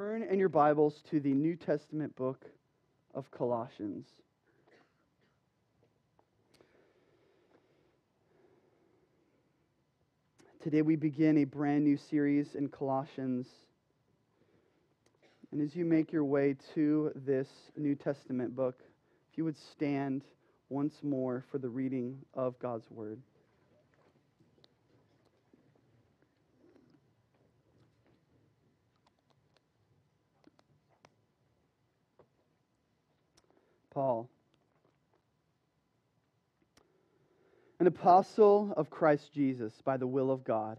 Turn in your Bibles to the New Testament book of Colossians. Today we begin a brand new series in Colossians. And as you make your way to this New Testament book, if you would stand once more for the reading of God's Word. Paul, an apostle of Christ Jesus by the will of God,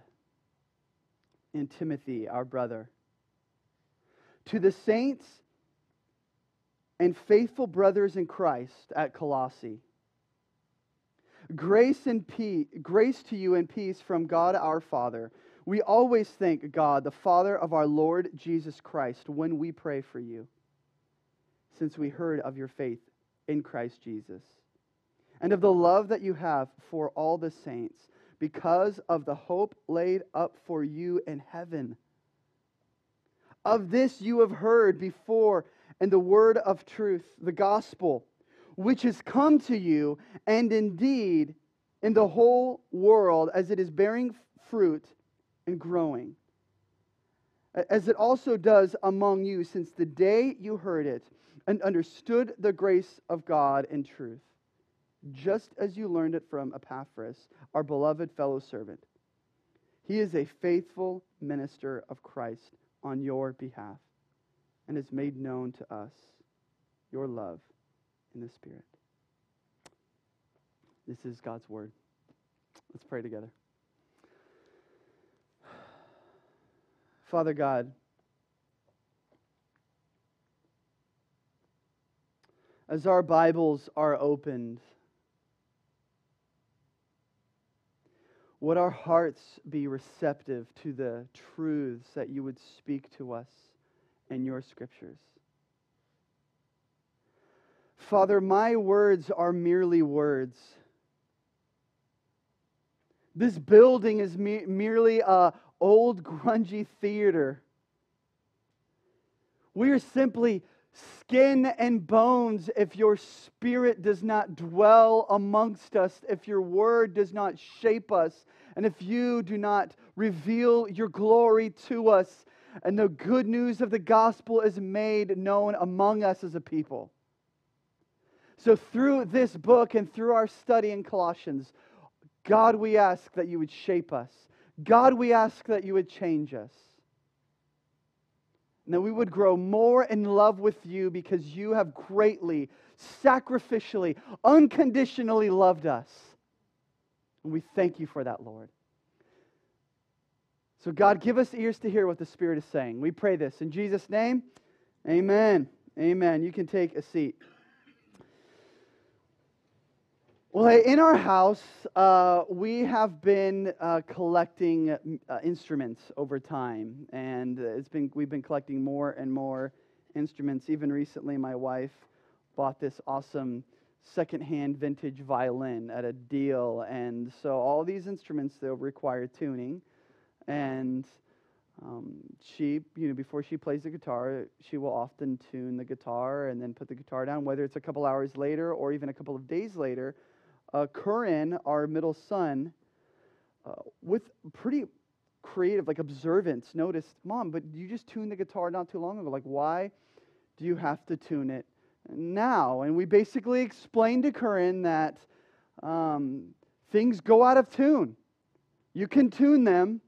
and Timothy, our brother, to the saints and faithful brothers in Christ at Colossae. Grace and peace, grace to you and peace from God our Father. We always thank God, the Father of our Lord Jesus Christ, when we pray for you since we heard of your faith in Christ Jesus, and of the love that you have for all the saints, because of the hope laid up for you in heaven. Of this you have heard before in the word of truth, the gospel, which has come to you, and indeed in the whole world as it is bearing fruit and growing, as it also does among you since the day you heard it and understood the grace of God in truth, just as you learned it from Epaphras, our beloved fellow servant. He is a faithful minister of Christ on your behalf and has made known to us your love in the Spirit. This is God's word. Let's pray together. Father God, as our Bibles are opened, would our hearts be receptive to the truths that you would speak to us in your scriptures? Father, my words are merely words. This building is me- merely a old grungy theater. We are simply skin and bones if your spirit does not dwell amongst us, if your word does not shape us, and if you do not reveal your glory to us, and the good news of the gospel is made known among us as a people. So, through this book and through our study in Colossians, God, we ask that you would shape us. God, we ask that you would change us and that we would grow more in love with you because you have greatly, sacrificially, unconditionally loved us. And we thank you for that, Lord. So, God, give us ears to hear what the Spirit is saying. We pray this in Jesus' name. Amen. Amen. You can take a seat. Well, in our house, uh, we have been uh, collecting uh, instruments over time, and it's been we've been collecting more and more instruments. Even recently, my wife bought this awesome secondhand vintage violin at a deal, and so all these instruments they'll require tuning, and um, she, you know, before she plays the guitar, she will often tune the guitar and then put the guitar down, whether it's a couple hours later or even a couple of days later uh, Curran, our middle son, uh, with pretty creative, like observance, noticed, Mom, but you just tuned the guitar not too long ago. Like, why do you have to tune it now? And we basically explained to Curran that um, things go out of tune. You can tune them,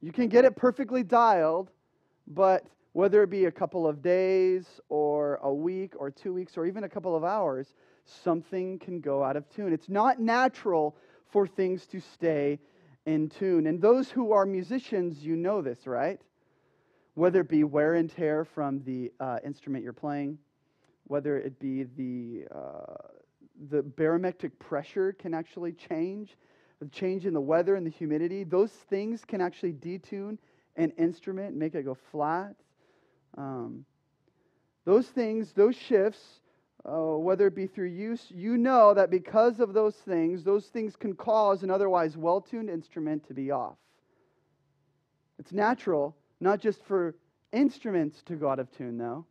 you can get it perfectly dialed, but whether it be a couple of days or a week or two weeks or even a couple of hours, something can go out of tune. It's not natural for things to stay in tune. And those who are musicians, you know this, right? Whether it be wear and tear from the uh, instrument you're playing, whether it be the, uh, the barometric pressure can actually change, the change in the weather and the humidity, those things can actually detune an instrument, make it go flat. Um, those things, those shifts, uh, whether it be through use, you know that because of those things, those things can cause an otherwise well tuned instrument to be off. It's natural, not just for instruments to go out of tune, though.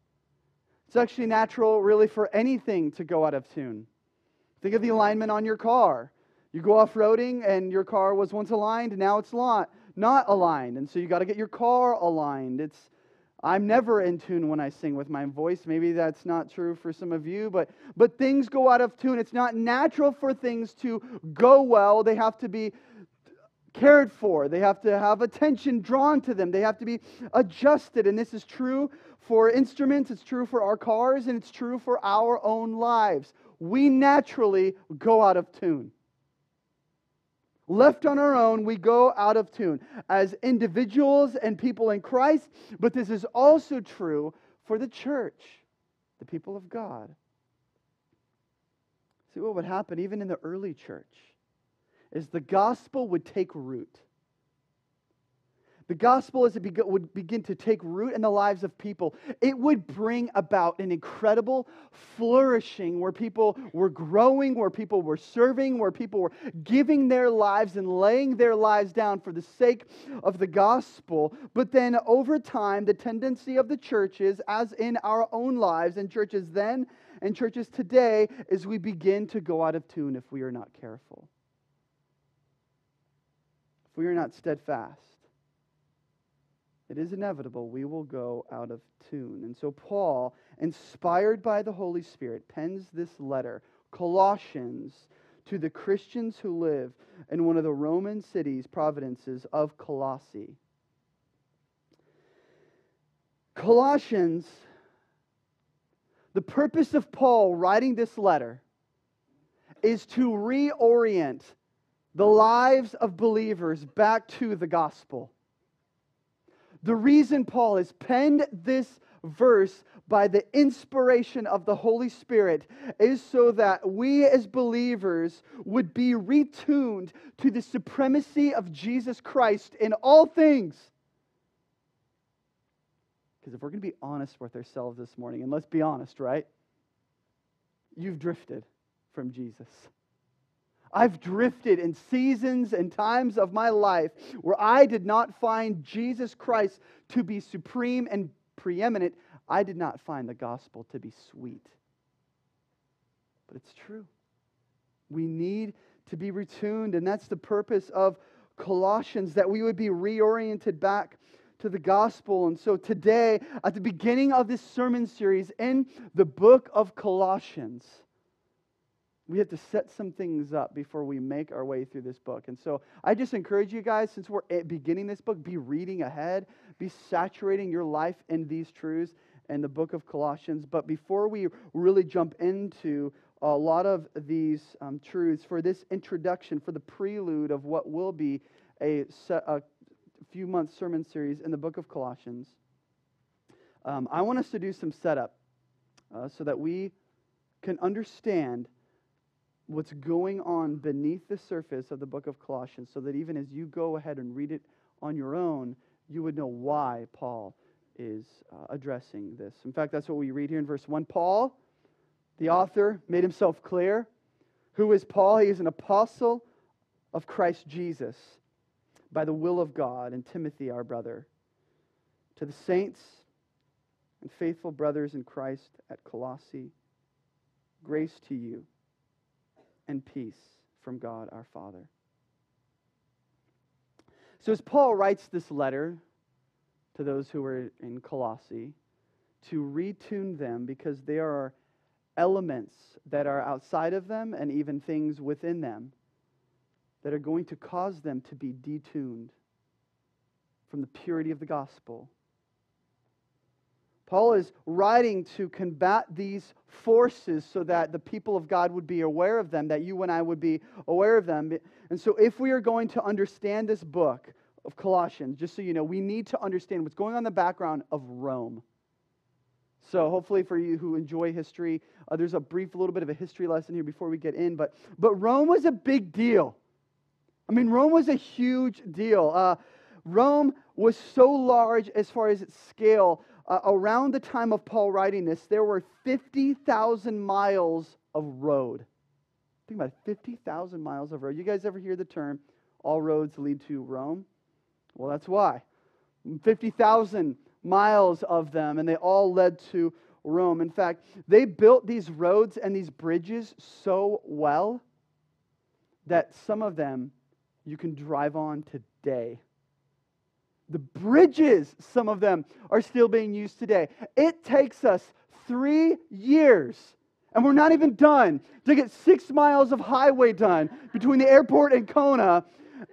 It's actually natural, really, for anything to go out of tune. Think of the alignment on your car. You go off roading and your car was once aligned, now it's not, not aligned. And so you got to get your car aligned. It's I'm never in tune when I sing with my voice. Maybe that's not true for some of you, but but things go out of tune. It's not natural for things to go well. They have to be cared for. They have to have attention drawn to them. They have to be adjusted. And this is true for instruments, it's true for our cars, and it's true for our own lives. We naturally go out of tune. Left on our own, we go out of tune as individuals and people in Christ, but this is also true for the church, the people of God. See what would happen even in the early church is the gospel would take root. The gospel, as it be- would begin to take root in the lives of people, it would bring about an incredible flourishing where people were growing, where people were serving, where people were giving their lives and laying their lives down for the sake of the gospel. But then over time, the tendency of the churches, as in our own lives and churches then and churches today, is we begin to go out of tune if we are not careful, if we are not steadfast it is inevitable we will go out of tune. And so Paul, inspired by the Holy Spirit, pens this letter, Colossians, to the Christians who live in one of the Roman cities, provinces of Colossae. Colossians, the purpose of Paul writing this letter is to reorient the lives of believers back to the gospel. The reason Paul has penned this verse by the inspiration of the Holy Spirit is so that we as believers would be retuned to the supremacy of Jesus Christ in all things. Because if we're going to be honest with ourselves this morning, and let's be honest, right? You've drifted from Jesus. I've drifted in seasons and times of my life where I did not find Jesus Christ to be supreme and preeminent. I did not find the gospel to be sweet. But it's true. We need to be retuned, and that's the purpose of Colossians, that we would be reoriented back to the gospel. And so today, at the beginning of this sermon series in the book of Colossians, we have to set some things up before we make our way through this book. And so I just encourage you guys, since we're beginning this book, be reading ahead, be saturating your life in these truths in the book of Colossians. But before we really jump into a lot of these um, truths, for this introduction, for the prelude of what will be a, a few month sermon series in the book of Colossians, um, I want us to do some setup uh, so that we can understand what's going on beneath the surface of the book of Colossians so that even as you go ahead and read it on your own, you would know why Paul is uh, addressing this. In fact, that's what we read here in verse 1. Paul, the author, made himself clear. Who is Paul? He is an apostle of Christ Jesus by the will of God, and Timothy, our brother. To the saints and faithful brothers in Christ at Colossae, grace to you and peace from God our Father. So, as Paul writes this letter to those who are in Colossae, to retune them because there are elements that are outside of them and even things within them that are going to cause them to be detuned from the purity of the gospel Paul is writing to combat these forces so that the people of God would be aware of them, that you and I would be aware of them. And so, if we are going to understand this book of Colossians, just so you know, we need to understand what's going on in the background of Rome. So, hopefully, for you who enjoy history, uh, there's a brief little bit of a history lesson here before we get in. But, but Rome was a big deal. I mean, Rome was a huge deal. Uh, Rome was so large as far as its scale uh, around the time of Paul writing this, there were 50,000 miles of road. Think about it 50,000 miles of road. You guys ever hear the term, all roads lead to Rome? Well, that's why. 50,000 miles of them, and they all led to Rome. In fact, they built these roads and these bridges so well that some of them you can drive on today. The bridges, some of them, are still being used today. It takes us three years, and we're not even done, to get six miles of highway done between the airport and Kona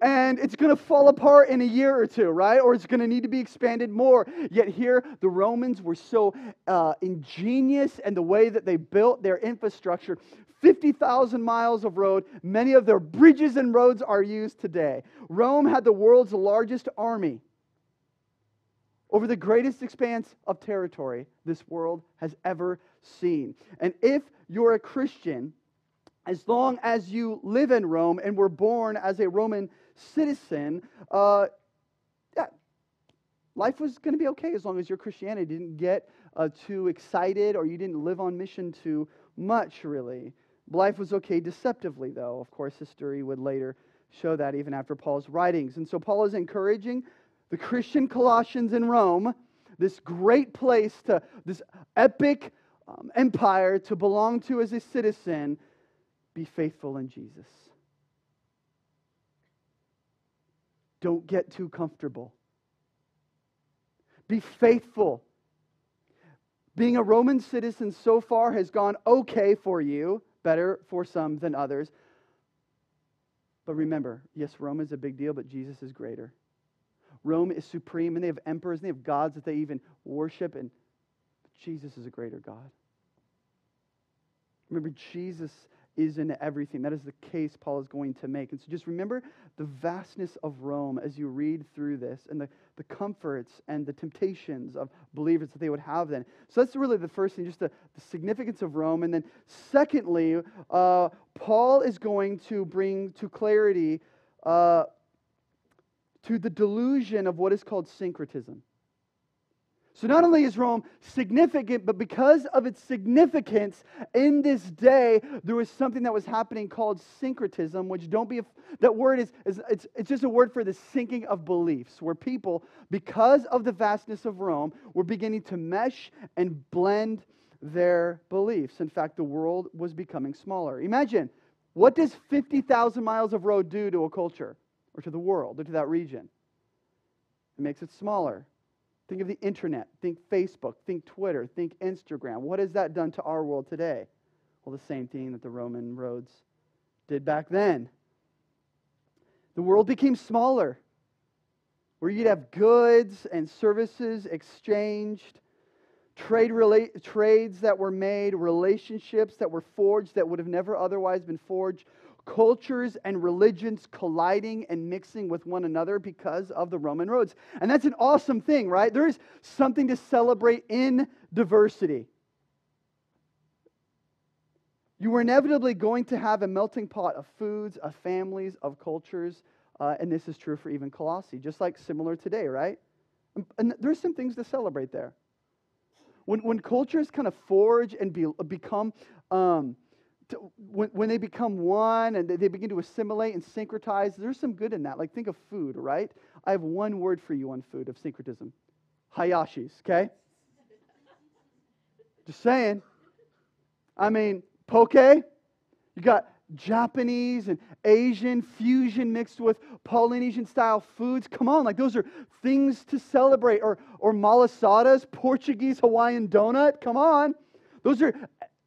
and it's going to fall apart in a year or two, right? Or it's going to need to be expanded more. Yet here, the Romans were so uh, ingenious and the way that they built their infrastructure. 50,000 miles of road. Many of their bridges and roads are used today. Rome had the world's largest army over the greatest expanse of territory this world has ever seen. And if you're a Christian, as long as you live in Rome and were born as a Roman citizen, uh, yeah, life was going to be okay as long as your Christianity didn't get uh, too excited or you didn't live on mission too much, really. Life was okay deceptively, though. Of course, history would later show that even after Paul's writings. And so Paul is encouraging the Christian Colossians in Rome, this great place to, this epic um, empire to belong to as a citizen, be faithful in Jesus. Don't get too comfortable. Be faithful. Being a Roman citizen so far has gone okay for you, better for some than others. But remember, yes, Rome is a big deal, but Jesus is greater. Rome is supreme, and they have emperors, and they have gods that they even worship, and Jesus is a greater God. Remember, Jesus is in everything. That is the case Paul is going to make. And so just remember the vastness of Rome as you read through this and the, the comforts and the temptations of believers that they would have then. So that's really the first thing, just the, the significance of Rome. And then, secondly, uh, Paul is going to bring to clarity uh, to the delusion of what is called syncretism. So not only is Rome significant, but because of its significance in this day, there was something that was happening called syncretism, which don't be, that word is, is it's, it's just a word for the sinking of beliefs, where people, because of the vastness of Rome, were beginning to mesh and blend their beliefs. In fact, the world was becoming smaller. Imagine, what does 50,000 miles of road do to a culture or to the world or to that region? It makes it smaller. Think of the internet. Think Facebook. Think Twitter. Think Instagram. What has that done to our world today? Well, the same thing that the Roman roads did back then. The world became smaller, where you'd have goods and services exchanged, trade rela- trades that were made, relationships that were forged that would have never otherwise been forged cultures and religions colliding and mixing with one another because of the Roman roads. And that's an awesome thing, right? There is something to celebrate in diversity. You were inevitably going to have a melting pot of foods, of families, of cultures, uh, and this is true for even Colossae, just like similar today, right? And, and there's some things to celebrate there. When, when cultures kind of forge and be, become um, to, when, when they become one and they begin to assimilate and syncretize, there's some good in that. Like, think of food, right? I have one word for you on food of syncretism Hayashis, okay? Just saying. I mean, poke, you got Japanese and Asian fusion mixed with Polynesian style foods. Come on, like those are things to celebrate. Or, or malasadas, Portuguese Hawaiian donut. Come on. Those are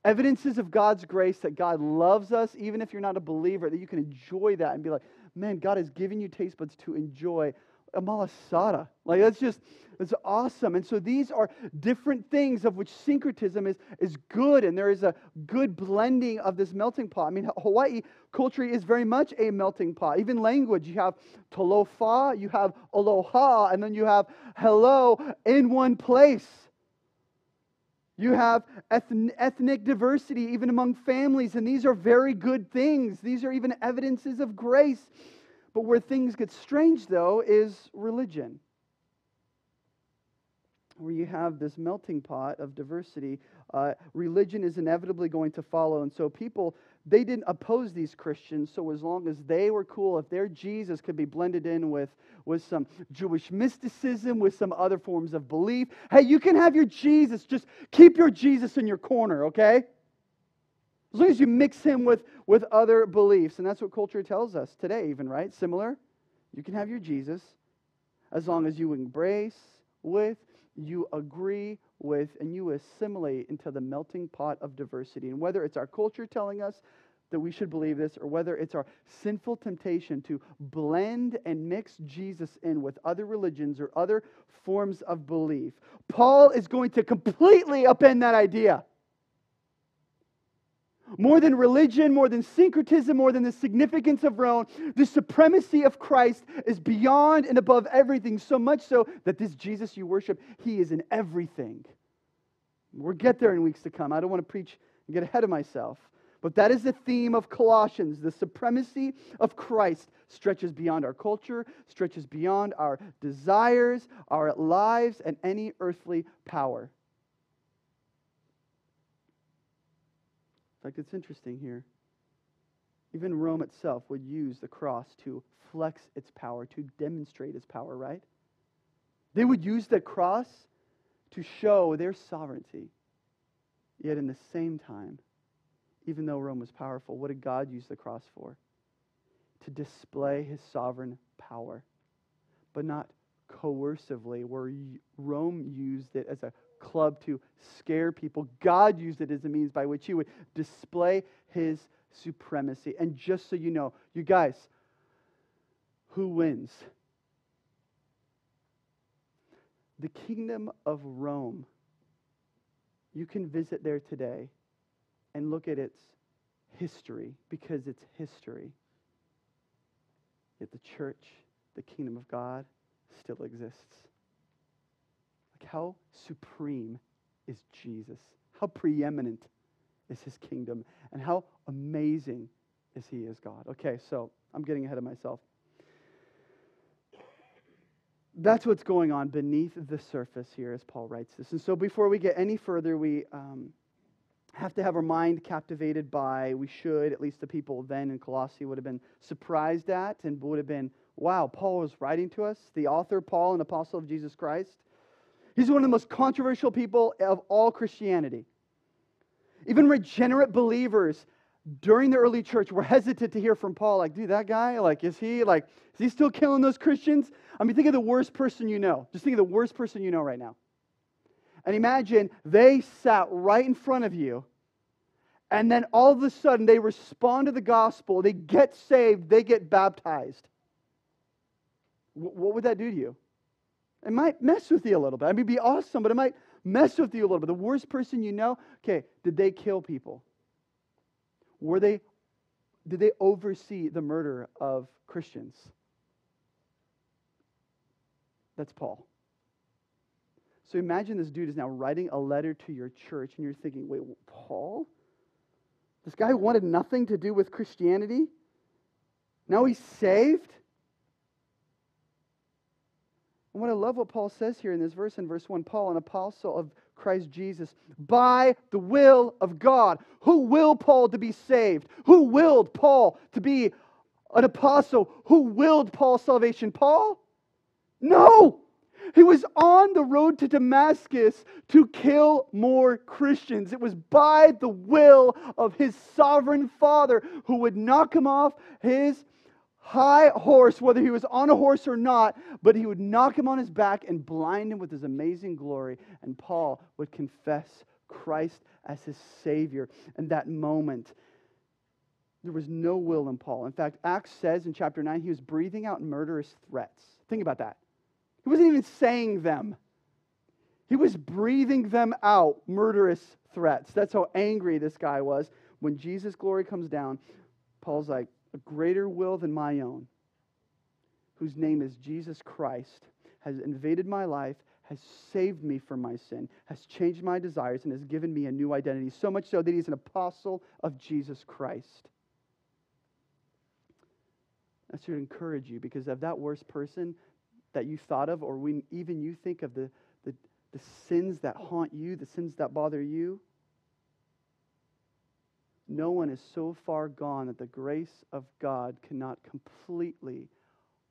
Evidences of God's grace that God loves us, even if you're not a believer, that you can enjoy that and be like, man, God has given you taste buds to enjoy malasada. Like that's just that's awesome. And so these are different things of which syncretism is, is good, and there is a good blending of this melting pot. I mean, Hawaii culture is very much a melting pot. Even language, you have talofa, you have aloha, and then you have hello in one place. You have ethnic diversity even among families, and these are very good things. These are even evidences of grace. But where things get strange, though, is religion. Where you have this melting pot of diversity, uh, religion is inevitably going to follow. And so people, they didn't oppose these Christians. So as long as they were cool, if their Jesus could be blended in with, with some Jewish mysticism, with some other forms of belief, hey, you can have your Jesus. Just keep your Jesus in your corner, okay? As long as you mix him with, with other beliefs. And that's what culture tells us today, even, right? Similar. You can have your Jesus as long as you embrace with you agree with and you assimilate into the melting pot of diversity. And whether it's our culture telling us that we should believe this, or whether it's our sinful temptation to blend and mix Jesus in with other religions or other forms of belief, Paul is going to completely upend that idea. More than religion, more than syncretism, more than the significance of Rome, the supremacy of Christ is beyond and above everything, so much so that this Jesus you worship, he is in everything. We'll get there in weeks to come. I don't want to preach and get ahead of myself. But that is the theme of Colossians. The supremacy of Christ stretches beyond our culture, stretches beyond our desires, our lives, and any earthly power. In fact, it's interesting here. Even Rome itself would use the cross to flex its power, to demonstrate its power, right? They would use the cross to show their sovereignty. Yet, in the same time, even though Rome was powerful, what did God use the cross for? To display his sovereign power, but not coercively, where Rome used it as a club to scare people. God used it as a means by which he would display his supremacy. And just so you know, you guys, who wins? The kingdom of Rome. You can visit there today and look at its history because it's history. Yet the church, the kingdom of God, still exists. How supreme is Jesus? How preeminent is his kingdom? And how amazing is he as God? Okay, so I'm getting ahead of myself. That's what's going on beneath the surface here as Paul writes this. And so before we get any further, we um, have to have our mind captivated by, we should, at least the people then in Colossae would have been surprised at and would have been, wow, Paul was writing to us, the author, Paul, an apostle of Jesus Christ. He's one of the most controversial people of all Christianity. Even regenerate believers during the early church were hesitant to hear from Paul. Like, dude, that guy, like, is he like, is he still killing those Christians? I mean, think of the worst person you know. Just think of the worst person you know right now. And imagine they sat right in front of you, and then all of a sudden they respond to the gospel, they get saved, they get baptized. What would that do to you? It might mess with you a little bit. I mean, be awesome, but it might mess with you a little bit. The worst person you know, okay, did they kill people? Were they, did they oversee the murder of Christians? That's Paul. So imagine this dude is now writing a letter to your church, and you're thinking, wait, Paul? This guy wanted nothing to do with Christianity? Now he's saved? And what I love what Paul says here in this verse, in verse 1 Paul, an apostle of Christ Jesus, by the will of God. Who willed Paul to be saved? Who willed Paul to be an apostle? Who willed Paul's salvation? Paul? No! He was on the road to Damascus to kill more Christians. It was by the will of his sovereign Father who would knock him off his high horse, whether he was on a horse or not, but he would knock him on his back and blind him with his amazing glory. And Paul would confess Christ as his Savior. And that moment, there was no will in Paul. In fact, Acts says in chapter 9, he was breathing out murderous threats. Think about that. He wasn't even saying them, he was breathing them out, murderous threats. That's how angry this guy was. When Jesus' glory comes down, Paul's like, a greater will than my own, whose name is Jesus Christ, has invaded my life, has saved me from my sin, has changed my desires, and has given me a new identity, so much so that he's an apostle of Jesus Christ. That should encourage you because of that worst person that you thought of, or when even you think of the, the, the sins that haunt you, the sins that bother you. No one is so far gone that the grace of God cannot completely,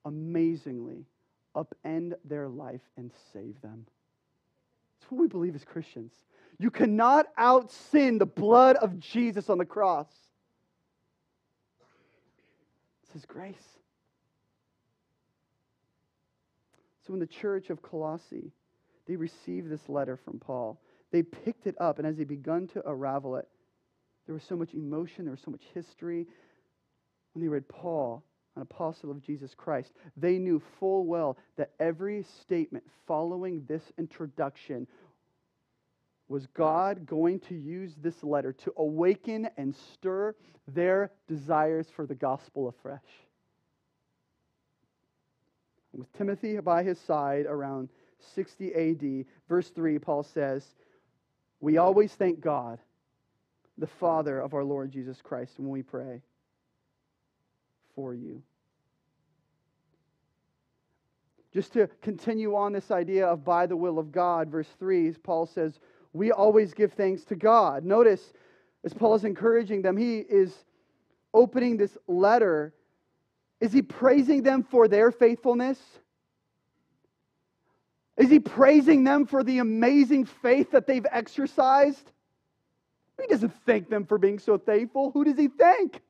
amazingly upend their life and save them. That's what we believe as Christians. You cannot out sin the blood of Jesus on the cross. It's His grace. So, in the church of Colossae, they received this letter from Paul. They picked it up, and as they begun to unravel it, there was so much emotion, there was so much history. When they read Paul, an apostle of Jesus Christ, they knew full well that every statement following this introduction was God going to use this letter to awaken and stir their desires for the gospel afresh. With Timothy by his side around 60 AD, verse 3, Paul says, We always thank God, the Father of our Lord Jesus Christ, when we pray for you. Just to continue on this idea of by the will of God, verse 3, Paul says, We always give thanks to God. Notice, as Paul is encouraging them, he is opening this letter. Is he praising them for their faithfulness? Is he praising them for the amazing faith that they've exercised? He doesn't thank them for being so faithful. Who does he thank?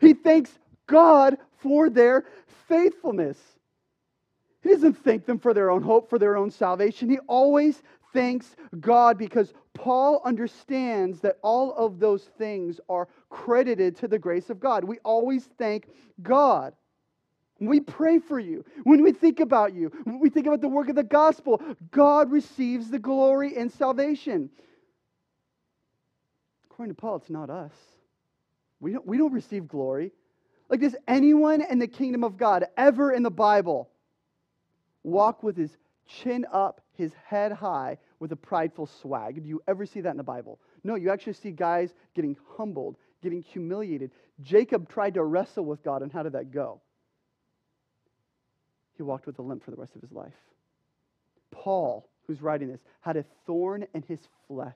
He thanks God for their faithfulness. He doesn't thank them for their own hope, for their own salvation. He always thanks God because Paul understands that all of those things are credited to the grace of God. We always thank God. We pray for you, when we think about you, when we think about the work of the gospel, God receives the glory and salvation. According to Paul, it's not us. We don't, we don't receive glory. Like, does anyone in the kingdom of God ever in the Bible walk with his chin up, his head high, with a prideful swag? Do you ever see that in the Bible? No, you actually see guys getting humbled, getting humiliated. Jacob tried to wrestle with God, and how did that go? he walked with a limp for the rest of his life. Paul, who's writing this, had a thorn in his flesh.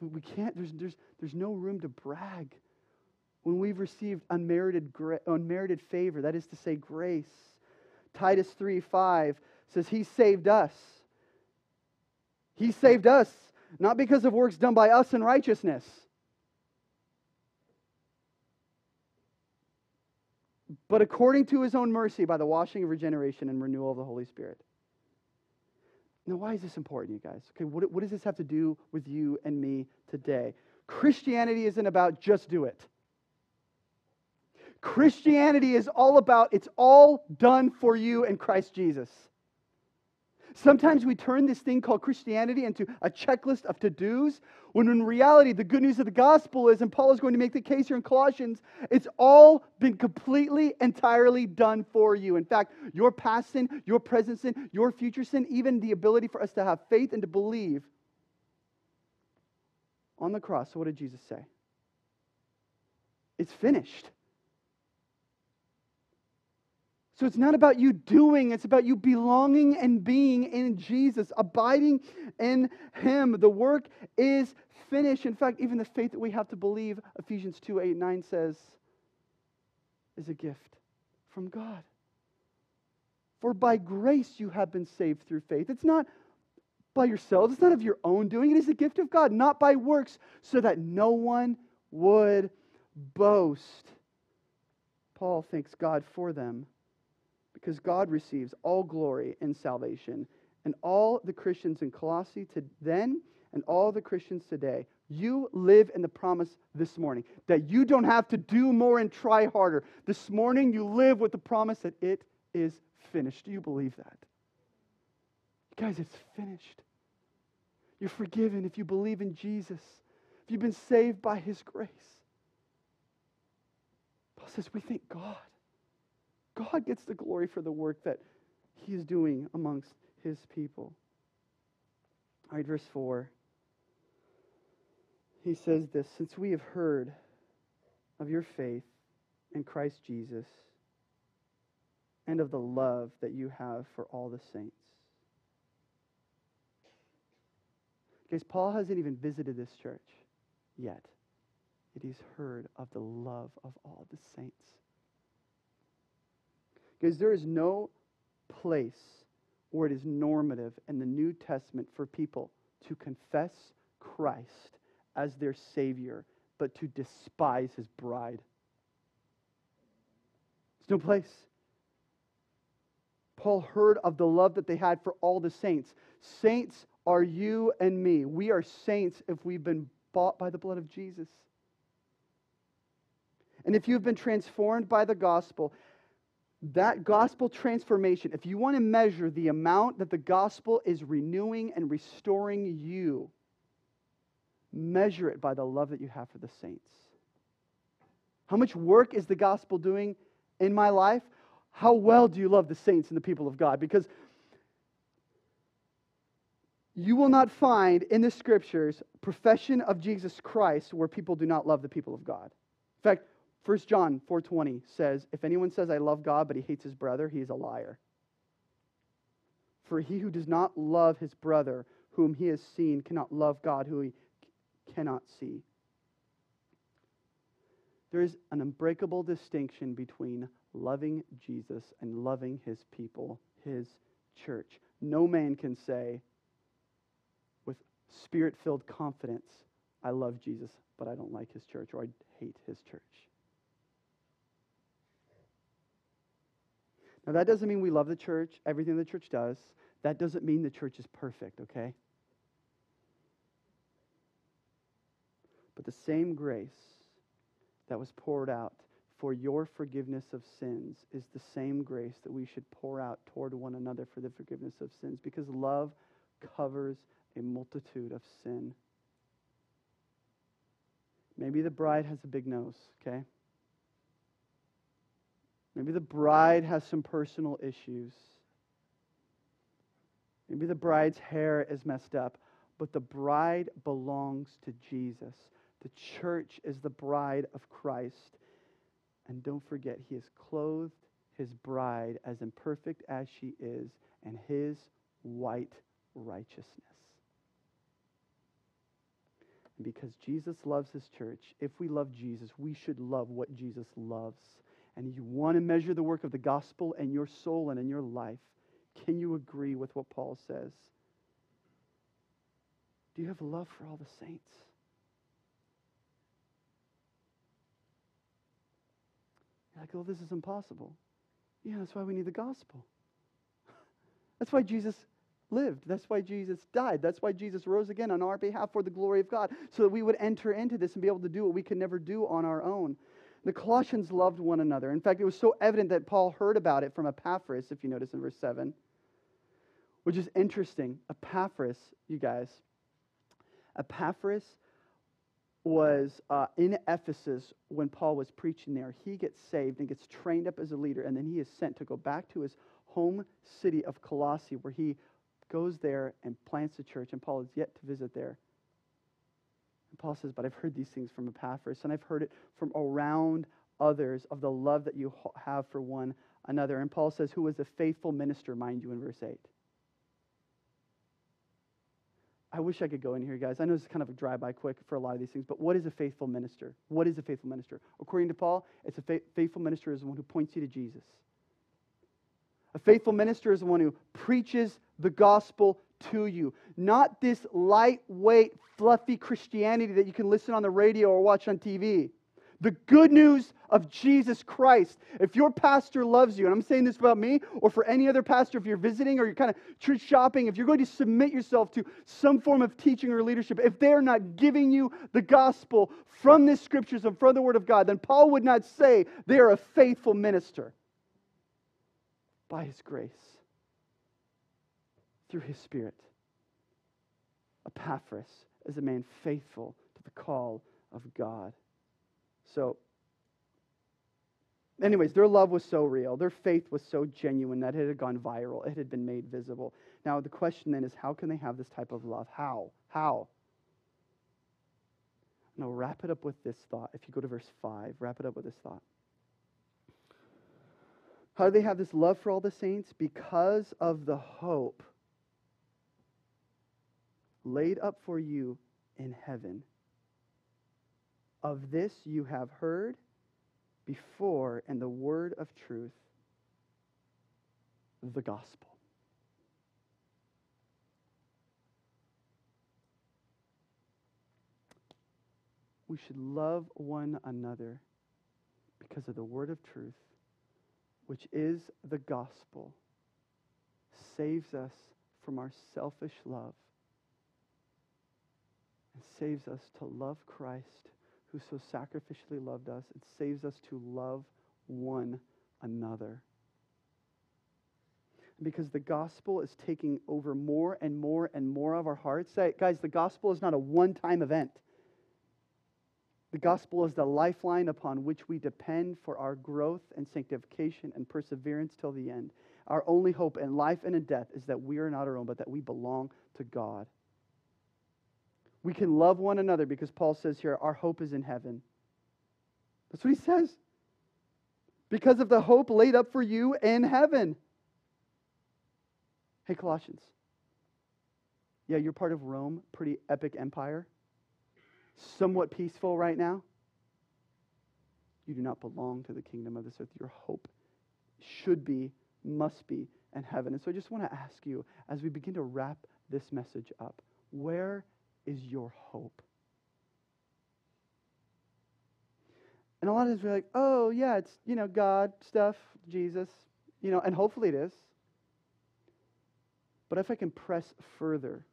We can't, there's, there's, there's no room to brag when we've received unmerited, unmerited favor, that is to say, grace. Titus 3 5 says, He saved us. He saved us, not because of works done by us in righteousness but according to his own mercy by the washing of regeneration and renewal of the Holy Spirit. Now, why is this important, you guys? Okay, what, what does this have to do with you and me today? Christianity isn't about just do it. Christianity is all about it's all done for you in Christ Jesus. Sometimes we turn this thing called Christianity into a checklist of to dos, when in reality, the good news of the gospel is, and Paul is going to make the case here in Colossians, it's all been completely, entirely done for you. In fact, your past sin, your present sin, your future sin, even the ability for us to have faith and to believe on the cross. So, what did Jesus say? It's finished. So it's not about you doing, it's about you belonging and being in Jesus, abiding in Him. The work is finished. In fact, even the faith that we have to believe, Ephesians 2 8 9 says, is a gift from God. For by grace you have been saved through faith. It's not by yourselves, it's not of your own doing. It is a gift of God, not by works, so that no one would boast. Paul thanks God for them because God receives all glory and salvation. And all the Christians in Colossae to then and all the Christians today, you live in the promise this morning that you don't have to do more and try harder. This morning, you live with the promise that it is finished. Do you believe that? Guys, it's finished. You're forgiven if you believe in Jesus, if you've been saved by his grace. Paul says, We thank God. God gets the glory for the work that He is doing amongst His people. All right, verse 4. He says this Since we have heard of your faith in Christ Jesus and of the love that you have for all the saints. Guys, Paul hasn't even visited this church yet. It is heard of the love of all the saints. Because there is no place where it is normative in the New Testament for people to confess Christ as their Savior, but to despise his bride. There's no place. Paul heard of the love that they had for all the saints. Saints are you and me. We are saints if we've been bought by the blood of Jesus. And if you've been transformed by the gospel, that gospel transformation, if you want to measure the amount that the gospel is renewing and restoring you, measure it by the love that you have for the saints. How much work is the gospel doing in my life? How well do you love the saints and the people of God? Because you will not find in the scriptures profession of Jesus Christ where people do not love the people of God. In fact, 1 John 4:20 says, "If anyone says I love God but he hates his brother, he is a liar. For he who does not love his brother whom he has seen cannot love God who he cannot see." There is an unbreakable distinction between loving Jesus and loving his people, his church. No man can say with spirit-filled confidence, I love Jesus, but I don't like his church or I hate his church. Now, that doesn't mean we love the church, everything the church does. That doesn't mean the church is perfect, okay? But the same grace that was poured out for your forgiveness of sins is the same grace that we should pour out toward one another for the forgiveness of sins because love covers a multitude of sin. Maybe the bride has a big nose, okay? Maybe the bride has some personal issues. Maybe the bride's hair is messed up, but the bride belongs to Jesus. The church is the bride of Christ. And don't forget, he has clothed his bride as imperfect as she is in his white righteousness. Because Jesus loves his church, if we love Jesus, we should love what Jesus loves and you want to measure the work of the gospel in your soul and in your life, can you agree with what Paul says? Do you have love for all the saints? You're like, oh, this is impossible. Yeah, that's why we need the gospel. That's why Jesus lived. That's why Jesus died. That's why Jesus rose again on our behalf for the glory of God, so that we would enter into this and be able to do what we could never do on our own. The Colossians loved one another. In fact, it was so evident that Paul heard about it from Epaphras, if you notice in verse 7, which is interesting. Epaphras, you guys, Epaphras was uh, in Ephesus when Paul was preaching there. He gets saved and gets trained up as a leader, and then he is sent to go back to his home city of Colossae, where he goes there and plants a church, and Paul is yet to visit there. And Paul says, But I've heard these things from Epaphras, and I've heard it from around others of the love that you have for one another. And Paul says, Who was a faithful minister, mind you, in verse 8. I wish I could go in here, guys. I know it's kind of a drive by quick for a lot of these things, but what is a faithful minister? What is a faithful minister? According to Paul, it's a fa- faithful minister is the one who points you to Jesus. A faithful minister is the one who preaches the gospel to you. Not this lightweight, fluffy Christianity that you can listen on the radio or watch on TV. The good news of Jesus Christ. If your pastor loves you, and I'm saying this about me or for any other pastor, if you're visiting or you're kind of church shopping, if you're going to submit yourself to some form of teaching or leadership, if they're not giving you the gospel from the scriptures and from the word of God, then Paul would not say they are a faithful minister by his grace through his Spirit. Epaphras is a man faithful to the call of God. So, anyways, their love was so real. Their faith was so genuine that it had gone viral. It had been made visible. Now, the question then is how can they have this type of love? How? How? Now, wrap it up with this thought. If you go to verse 5, wrap it up with this thought. How do they have this love for all the saints? Because of the hope laid up for you in heaven. Of this you have heard before in the word of truth, the gospel. We should love one another because of the word of truth, which is the gospel, saves us from our selfish love and saves us to love Christ who so sacrificially loved us. It saves us to love one another. Because the gospel is taking over more and more and more of our hearts. Guys, the gospel is not a one time event. The gospel is the lifeline upon which we depend for our growth and sanctification and perseverance till the end. Our only hope in life and in death is that we are not our own, but that we belong to God. We can love one another because Paul says here, our hope is in heaven. That's what he says. Because of the hope laid up for you in heaven. Hey, Colossians. Yeah, you're part of Rome, pretty epic empire somewhat peaceful right now, you do not belong to the kingdom of this earth. Your hope should be, must be in heaven. And so I just want to ask you, as we begin to wrap this message up, where is your hope? And a lot of times we're like, oh, yeah, it's, you know, God stuff, Jesus, you know, and hopefully it is. But if I can press further,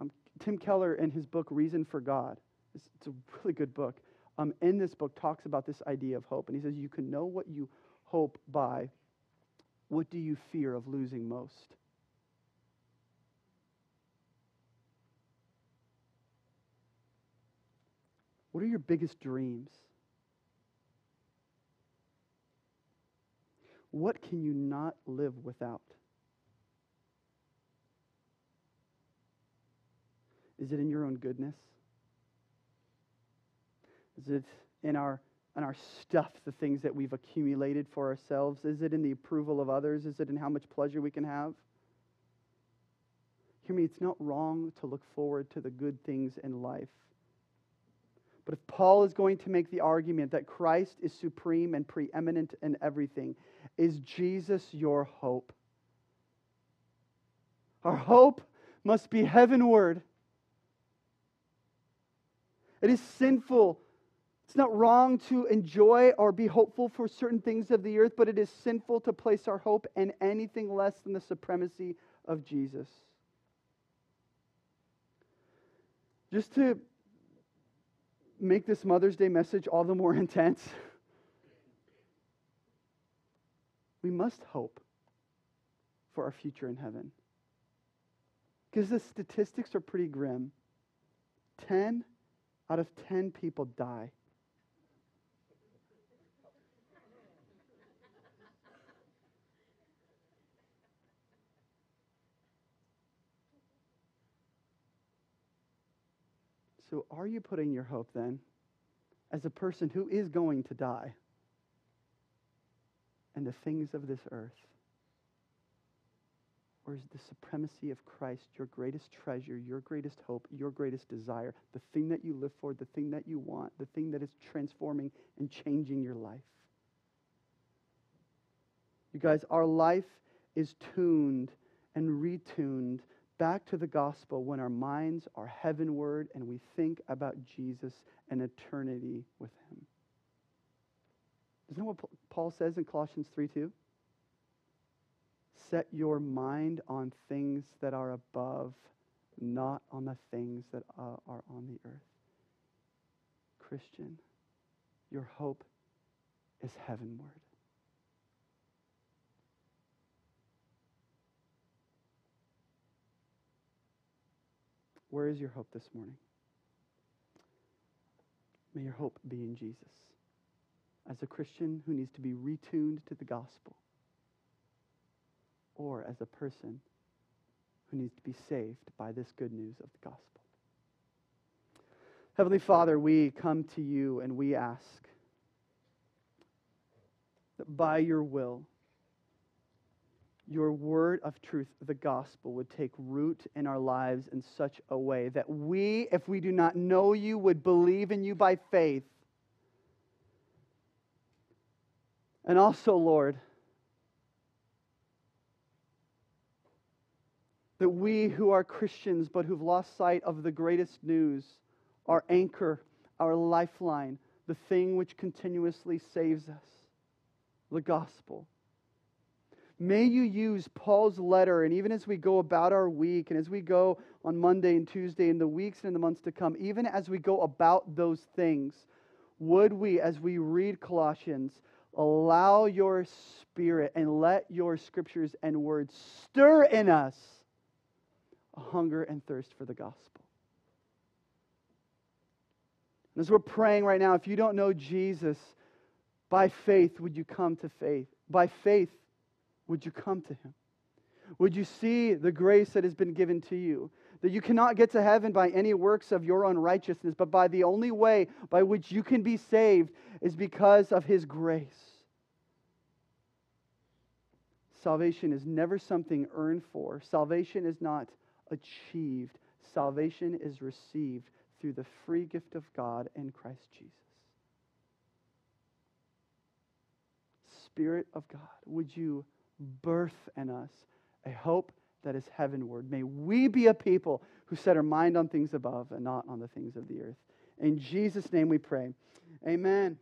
um, Tim Keller, in his book, Reason for God, it's, it's a really good book. Um, in this book, talks about this idea of hope. And he says, You can know what you hope by. What do you fear of losing most? What are your biggest dreams? What can you not live without? Is it in your own goodness? Is it in our, in our stuff, the things that we've accumulated for ourselves? Is it in the approval of others? Is it in how much pleasure we can have? Hear me, it's not wrong to look forward to the good things in life. But if Paul is going to make the argument that Christ is supreme and preeminent in everything, is Jesus your hope? Our hope must be heavenward. It is sinful it's not wrong to enjoy or be hopeful for certain things of the earth, but it is sinful to place our hope in anything less than the supremacy of Jesus. Just to make this Mother's Day message all the more intense, we must hope for our future in heaven. Because the statistics are pretty grim. 10 out of 10 people die So, are you putting your hope then as a person who is going to die and the things of this earth? Or is the supremacy of Christ your greatest treasure, your greatest hope, your greatest desire, the thing that you live for, the thing that you want, the thing that is transforming and changing your life? You guys, our life is tuned and retuned back to the gospel when our minds are heavenward and we think about Jesus and eternity with him. Isn't that what Paul says in Colossians 3 2? Set your mind on things that are above, not on the things that are on the earth. Christian, your hope is heavenward. Where is your hope this morning? May your hope be in Jesus. As a Christian who needs to be retuned to the gospel, or as a person who needs to be saved by this good news of the gospel. Heavenly Father, we come to you and we ask that by your will, your word of truth, the gospel, would take root in our lives in such a way that we, if we do not know you, would believe in you by faith. And also, Lord, that we who are Christians but who've lost sight of the greatest news, our anchor, our lifeline, the thing which continuously saves us, the gospel May you use Paul's letter, and even as we go about our week, and as we go on Monday and Tuesday, in the weeks and in the months to come, even as we go about those things, would we, as we read Colossians, allow your spirit and let your scriptures and words stir in us a hunger and thirst for the gospel? And as we're praying right now, if you don't know Jesus, by faith, would you come to faith? By faith, would you come to him? Would you see the grace that has been given to you? That you cannot get to heaven by any works of your own righteousness, but by the only way by which you can be saved is because of his grace. Salvation is never something earned for, salvation is not achieved. Salvation is received through the free gift of God in Christ Jesus. Spirit of God, would you birth in us a hope that is heavenward. May we be a people who set our mind on things above and not on the things of the earth. In Jesus' name we pray. Amen.